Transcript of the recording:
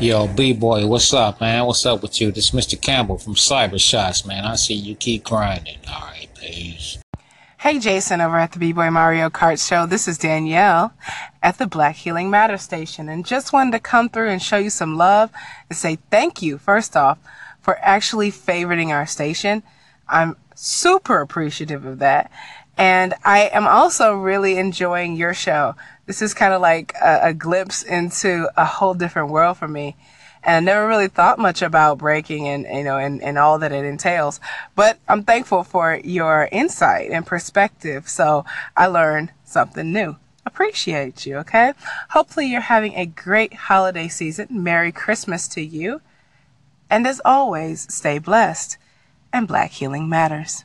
Yo, B-Boy, what's up, man? What's up with you? This is Mr. Campbell from Cyber Shots, man. I see you keep grinding. All right, peace. Hey, Jason, over at the B-Boy Mario Kart Show. This is Danielle at the Black Healing Matter Station, and just wanted to come through and show you some love and say thank you, first off, for actually favoriting our station. I'm super appreciative of that. And I am also really enjoying your show. This is kind of like a, a, glimpse into a whole different world for me. And I never really thought much about breaking and, you know, and, and all that it entails. But I'm thankful for your insight and perspective. So I learned something new. Appreciate you, okay? Hopefully you're having a great holiday season. Merry Christmas to you. And as always, stay blessed. And Black Healing Matters.